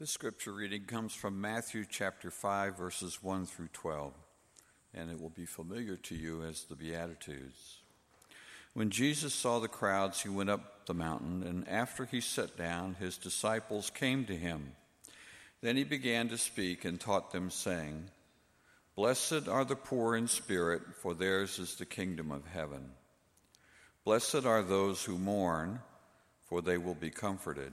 This scripture reading comes from Matthew chapter 5, verses 1 through 12, and it will be familiar to you as the Beatitudes. When Jesus saw the crowds, he went up the mountain, and after he sat down, his disciples came to him. Then he began to speak and taught them, saying, Blessed are the poor in spirit, for theirs is the kingdom of heaven. Blessed are those who mourn, for they will be comforted.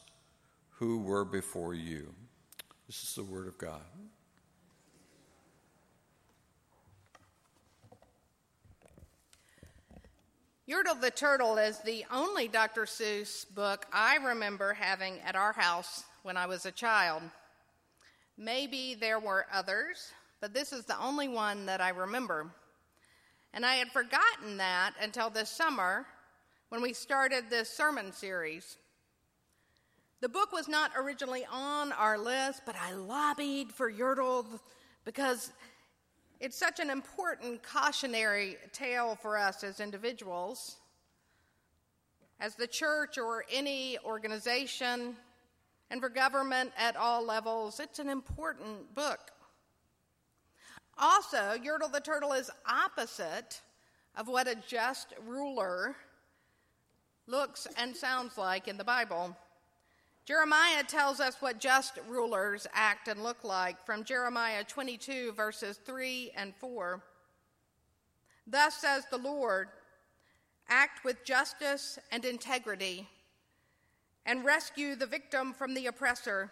who were before you. This is the word of God. Yertle the Turtle is the only Dr. Seuss book I remember having at our house when I was a child. Maybe there were others, but this is the only one that I remember. And I had forgotten that until this summer when we started this sermon series. The book was not originally on our list, but I lobbied for Yertle because it's such an important cautionary tale for us as individuals. As the church or any organization, and for government at all levels, it's an important book. Also, Yertle the Turtle is opposite of what a just ruler looks and sounds like in the Bible. Jeremiah tells us what just rulers act and look like from Jeremiah 22, verses 3 and 4. Thus says the Lord act with justice and integrity, and rescue the victim from the oppressor.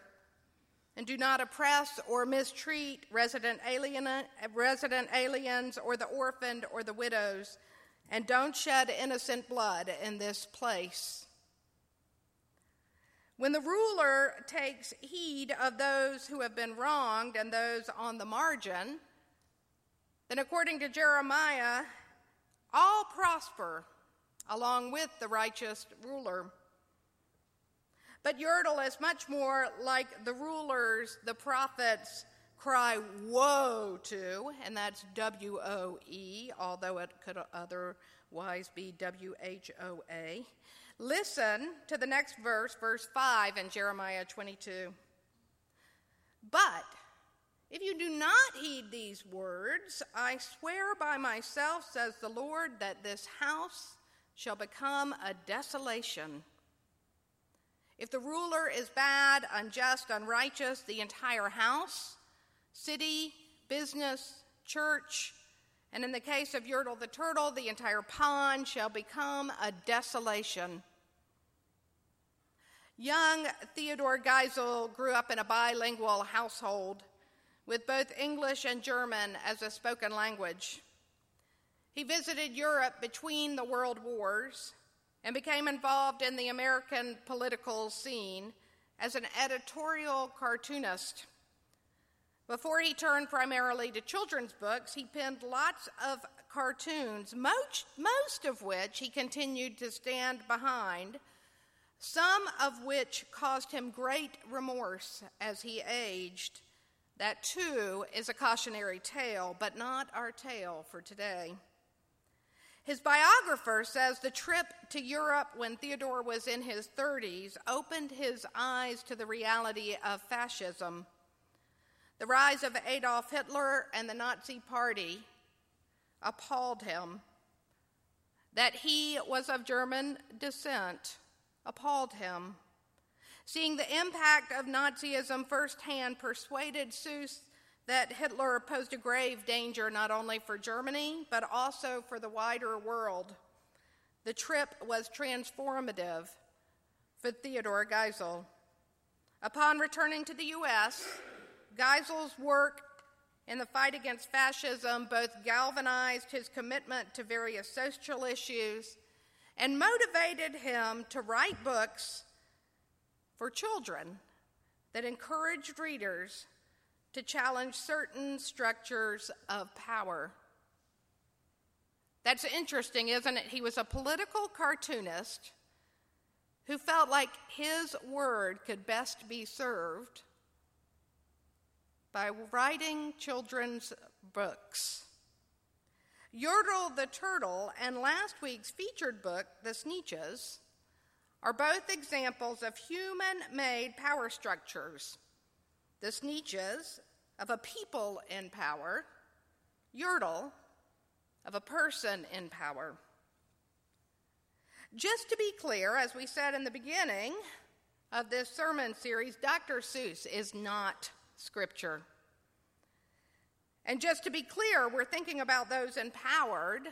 And do not oppress or mistreat resident, alien, resident aliens or the orphaned or the widows, and don't shed innocent blood in this place. When the ruler takes heed of those who have been wronged and those on the margin, then according to Jeremiah, all prosper along with the righteous ruler. But Yertle is much more like the rulers the prophets cry woe to, and that's W O E, although it could otherwise be W H O A. Listen to the next verse, verse 5 in Jeremiah 22. But if you do not heed these words, I swear by myself, says the Lord, that this house shall become a desolation. If the ruler is bad, unjust, unrighteous, the entire house, city, business, church, and in the case of Yertle the turtle, the entire pond shall become a desolation. Young Theodore Geisel grew up in a bilingual household with both English and German as a spoken language. He visited Europe between the world wars and became involved in the American political scene as an editorial cartoonist. Before he turned primarily to children's books, he penned lots of cartoons, most, most of which he continued to stand behind some of which caused him great remorse as he aged. That too is a cautionary tale, but not our tale for today. His biographer says the trip to Europe when Theodore was in his 30s opened his eyes to the reality of fascism. The rise of Adolf Hitler and the Nazi Party appalled him. That he was of German descent appalled him. Seeing the impact of Nazism firsthand persuaded Seuss that Hitler posed a grave danger not only for Germany, but also for the wider world. The trip was transformative for Theodore Geisel. Upon returning to the U.S., Geisel's work in the fight against fascism both galvanized his commitment to various social issues and motivated him to write books for children that encouraged readers to challenge certain structures of power. That's interesting, isn't it? He was a political cartoonist who felt like his word could best be served by writing children's books. Yertle the Turtle and last week's featured book, The Sneetches, are both examples of human made power structures. The Sneetches of a people in power, Yertle of a person in power. Just to be clear, as we said in the beginning of this sermon series, Dr. Seuss is not Scripture. And just to be clear, we're thinking about those empowered,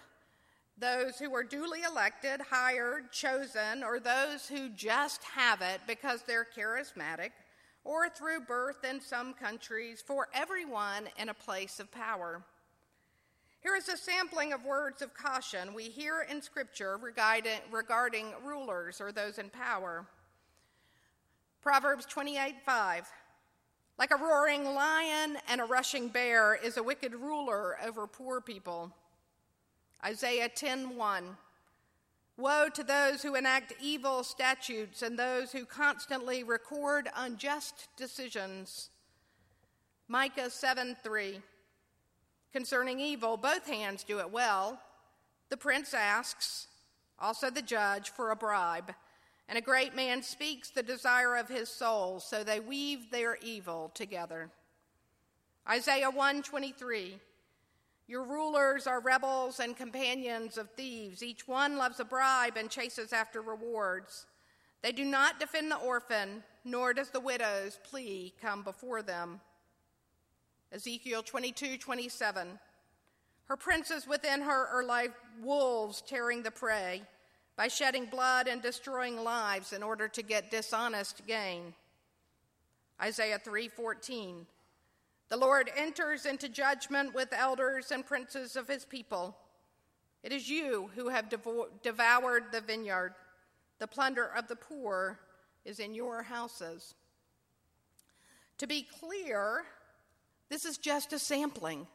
those who are duly elected, hired, chosen, or those who just have it because they're charismatic, or through birth in some countries, for everyone in a place of power. Here is a sampling of words of caution we hear in Scripture regarding, rulers or those in power. Proverbs 28 5. Like a roaring lion and a rushing bear is a wicked ruler over poor people. Isaiah 10:1 Woe to those who enact evil statutes and those who constantly record unjust decisions. Micah 7:3 Concerning evil, both hands do it well. The prince asks, also the judge, for a bribe and a great man speaks the desire of his soul, so they weave their evil together. Isaiah 123 Your rulers are rebels and companions of thieves. Each one loves a bribe and chases after rewards. They do not defend the orphan, nor does the widow's plea come before them. Ezekiel 22 27 Her princes within her are like wolves tearing the prey by shedding blood and destroying lives in order to get dishonest gain. Isaiah 3:14 The Lord enters into judgment with elders and princes of his people. It is you who have devoured the vineyard. The plunder of the poor is in your houses. To be clear, this is just a sampling.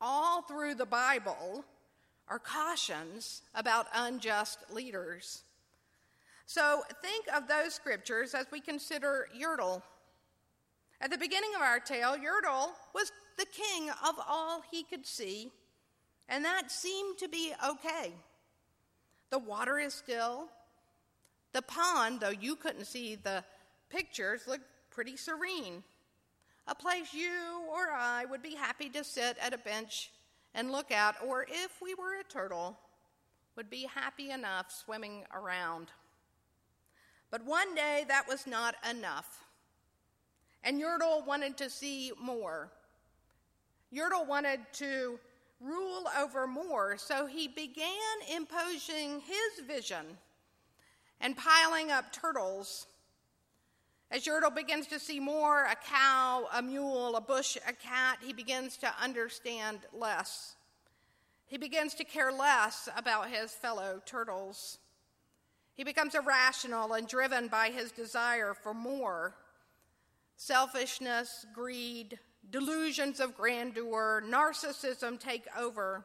All through the Bible, are cautions about unjust leaders. So think of those scriptures as we consider Yertle. At the beginning of our tale, Yertle was the king of all he could see, and that seemed to be okay. The water is still. The pond, though you couldn't see the pictures, looked pretty serene. A place you or I would be happy to sit at a bench and look out, or if we were a turtle, would be happy enough swimming around. But one day that was not enough. And Yertle wanted to see more. Yertle wanted to rule over more, so he began imposing his vision and piling up turtles. As Yertle begins to see more a cow, a mule, a bush, a cat he begins to understand less. He begins to care less about his fellow turtles. He becomes irrational and driven by his desire for more. Selfishness, greed, delusions of grandeur, narcissism take over.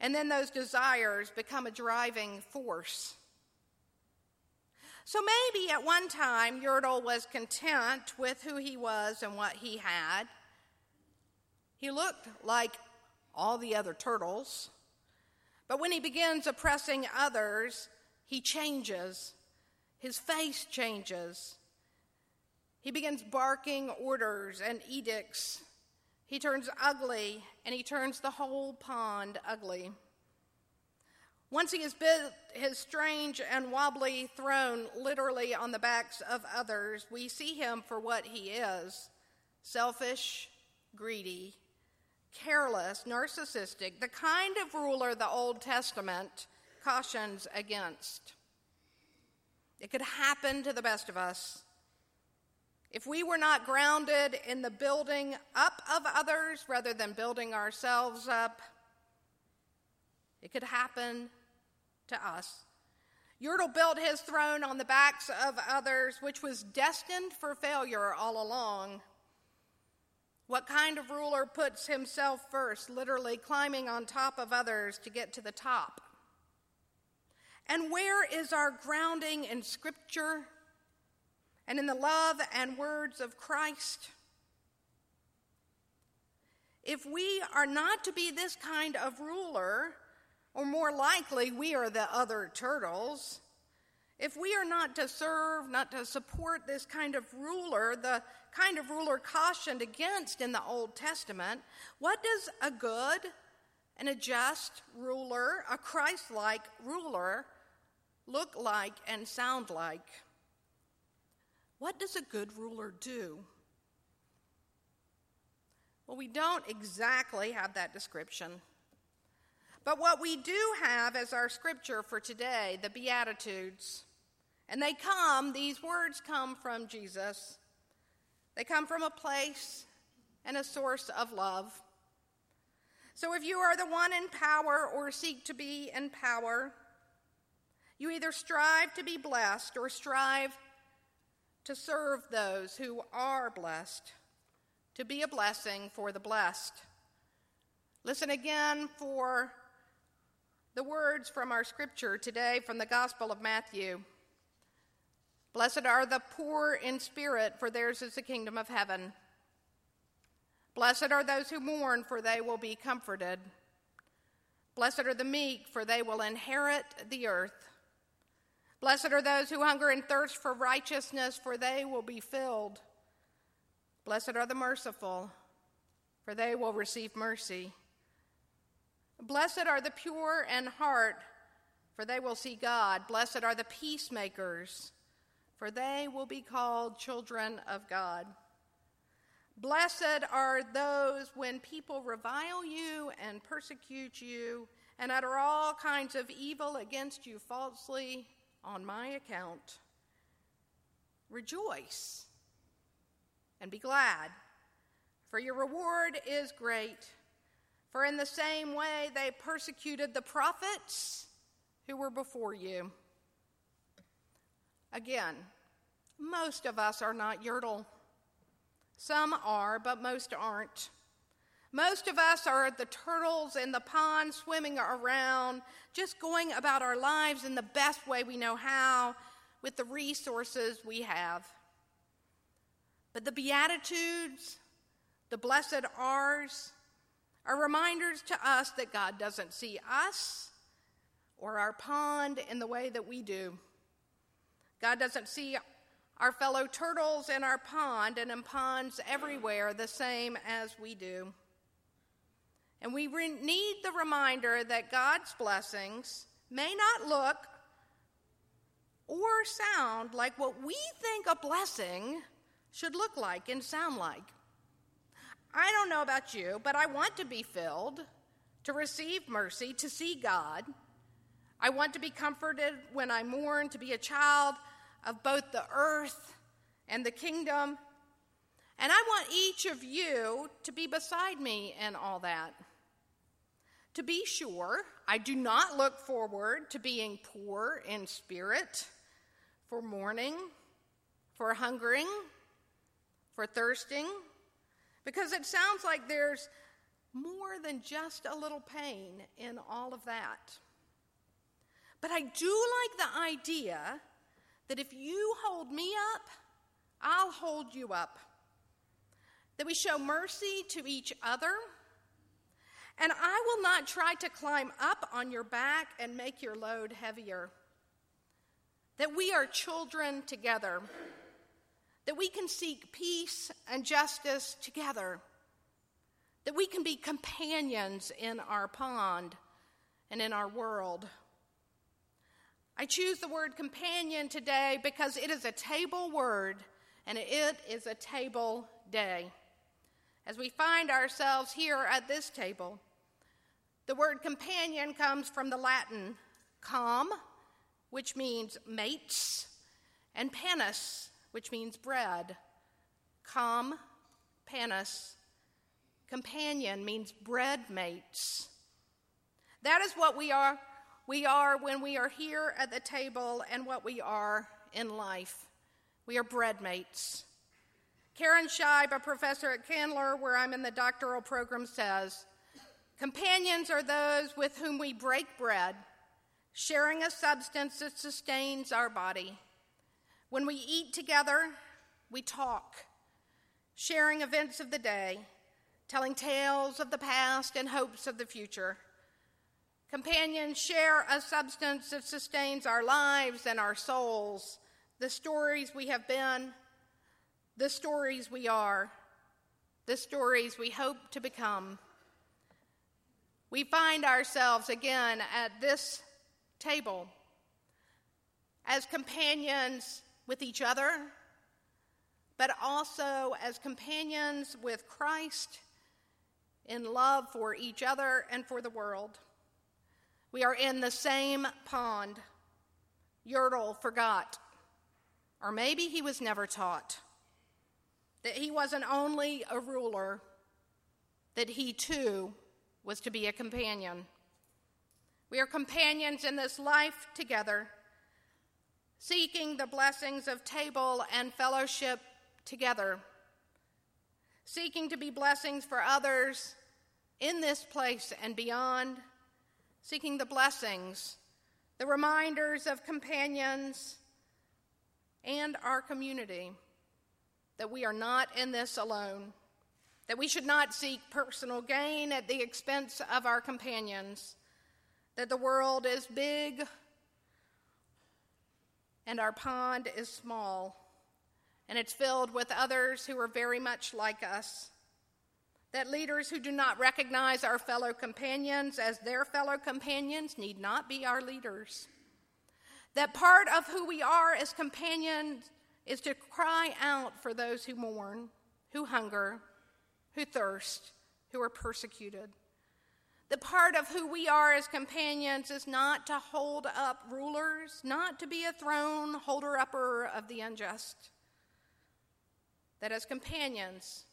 And then those desires become a driving force. So maybe at one time Yertle was content with who he was and what he had. He looked like all the other turtles. But when he begins oppressing others, he changes. His face changes. He begins barking orders and edicts. He turns ugly, and he turns the whole pond ugly. Once he has built his strange and wobbly throne literally on the backs of others, we see him for what he is selfish, greedy, careless, narcissistic, the kind of ruler the Old Testament cautions against. It could happen to the best of us. If we were not grounded in the building up of others rather than building ourselves up, it could happen to us. Yertle built his throne on the backs of others, which was destined for failure all along. What kind of ruler puts himself first, literally climbing on top of others to get to the top? And where is our grounding in Scripture and in the love and words of Christ? If we are not to be this kind of ruler, or more likely, we are the other turtles, if we are not to serve, not to support this kind of ruler, the kind of ruler cautioned against in the Old Testament, what does a good and a just ruler, a Christ like ruler, look like and sound like? What does a good ruler do? Well, we don't exactly have that description. But what we do have as our scripture for today, the Beatitudes, and they come, these words come from Jesus. They come from a place and a source of love. So if you are the one in power or seek to be in power, you either strive to be blessed or strive to serve those who are blessed, to be a blessing for the blessed. Listen again for the words from our scripture today from the Gospel of Matthew. Blessed are the poor in spirit, for theirs is the kingdom of heaven. Blessed are those who mourn, for they will be comforted. Blessed are the meek, for they will inherit the earth. Blessed are those who hunger and thirst for righteousness, for they will be filled. Blessed are the merciful, for they will receive mercy. Blessed are the pure in heart, for they will see God. Blessed are the peacemakers for they will be called children of God. Blessed are those when people revile you and persecute you and utter all kinds of evil against you falsely on my account. Rejoice and be glad, for your reward is great. For in the same way they persecuted the prophets who were before you. Again, most of us are not Yertle. Some are, but most aren't. Most of us are the turtles in the pond swimming around, just going about our lives in the best way we know how with the resources we have. But the Beatitudes, the blessed R's, are reminders to us that God doesn't see us or our pond in the way that we do. God doesn't see our fellow turtles in our pond and in ponds everywhere the same as we do. And we re- need the reminder that God's blessings may not look or sound like what we think a blessing should look like and sound like. I don't know about you, but I want to be filled, to receive mercy, to see God. I want to be comforted when I mourn, to be a child of both the earth and the kingdom. And I want each of you to be beside me in all that. To be sure, I do not look forward to being poor in spirit, for mourning, for hungering, for thirsting, because it sounds like there's more than just a little pain in all of that. But I do like the idea that if you hold me up, I'll hold you up. That we show mercy to each other. And I will not try to climb up on your back and make your load heavier. That we are children together. That we can seek peace and justice together. That we can be companions in our pond and in our world. I choose the word companion today because it is a table word and it is a table day. as we find ourselves here at this table. The word companion comes from the Latin com, which means mates, and panis, which means bread. Com, panis. Companion means bread mates. That is what we are. We are when we are here at the table and what we are in life. We are bread mates. Karen Scheib, a professor at Candler, where I'm in the doctoral program, says Companions are those with whom we break bread, sharing a substance that sustains our body. When we eat together, we talk, sharing events of the day, telling tales of the past and hopes of the future. Companions share a substance that sustains our lives and our souls, the stories we have been, the stories we are, the stories we hope to become. We find ourselves again at this table as companions with each other, but also as companions with Christ in love for each other and for the world. We are in the same pond. Yertle forgot, or maybe he was never taught, that he wasn't only a ruler, that he too was to be a companion. We are companions in this life together seeking the blessings of table and fellowship together, seeking to be blessings for others in this place and beyond, seeking the blessings, the reminders of companions and our community that we are not in this alone, that we should not seek personal gain at the expense of our companions, that the world is big and our pond is small, and it's filled with others who are very much like us. That leaders who do not recognize our fellow companions as their fellow companions need not be our leaders. That part of who we are as companions is to cry out for those who mourn, who hunger, who thirst, who are persecuted. The part of who we are as companions is not to hold up rulers, not to be a throne holder upper of the unjust. That as companions,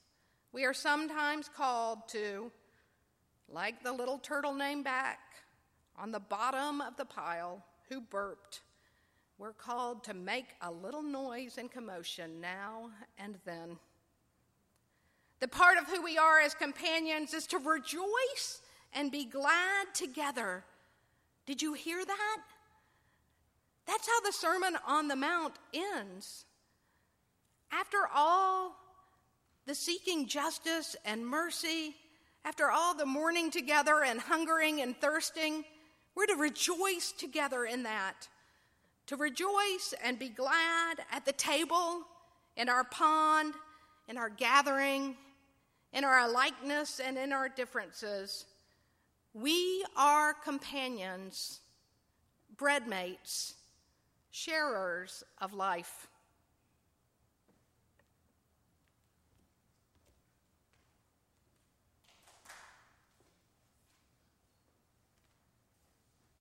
we are sometimes called to, like the little turtle named Mack on the bottom of the pile who burped, we're called to make a little noise and commotion now and then. The part of who we are as companions is to rejoice and be glad together. Did you hear that? That's how the Sermon on the Mount ends. After all the seeking justice and mercy, after all the mourning together and hungering and thirsting, we're to rejoice together in that. To rejoice and be glad at the table, in our pond, in our gathering, in our likeness and in our differences. We are companions, breadmates, sharers of life.